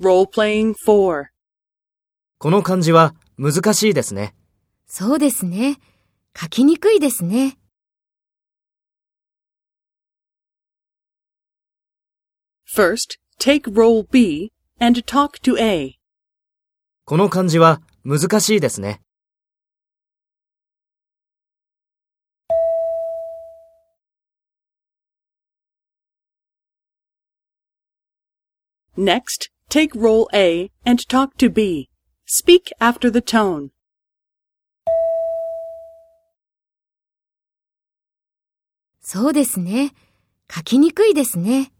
Role-playing 4. この漢字は難しいですね。そうですね。書きにくいですね。First, take role B and talk to A. この漢字は難しいですね。Next, take role A and talk to B. Speak after the tone. そうですね。書きにくいですね。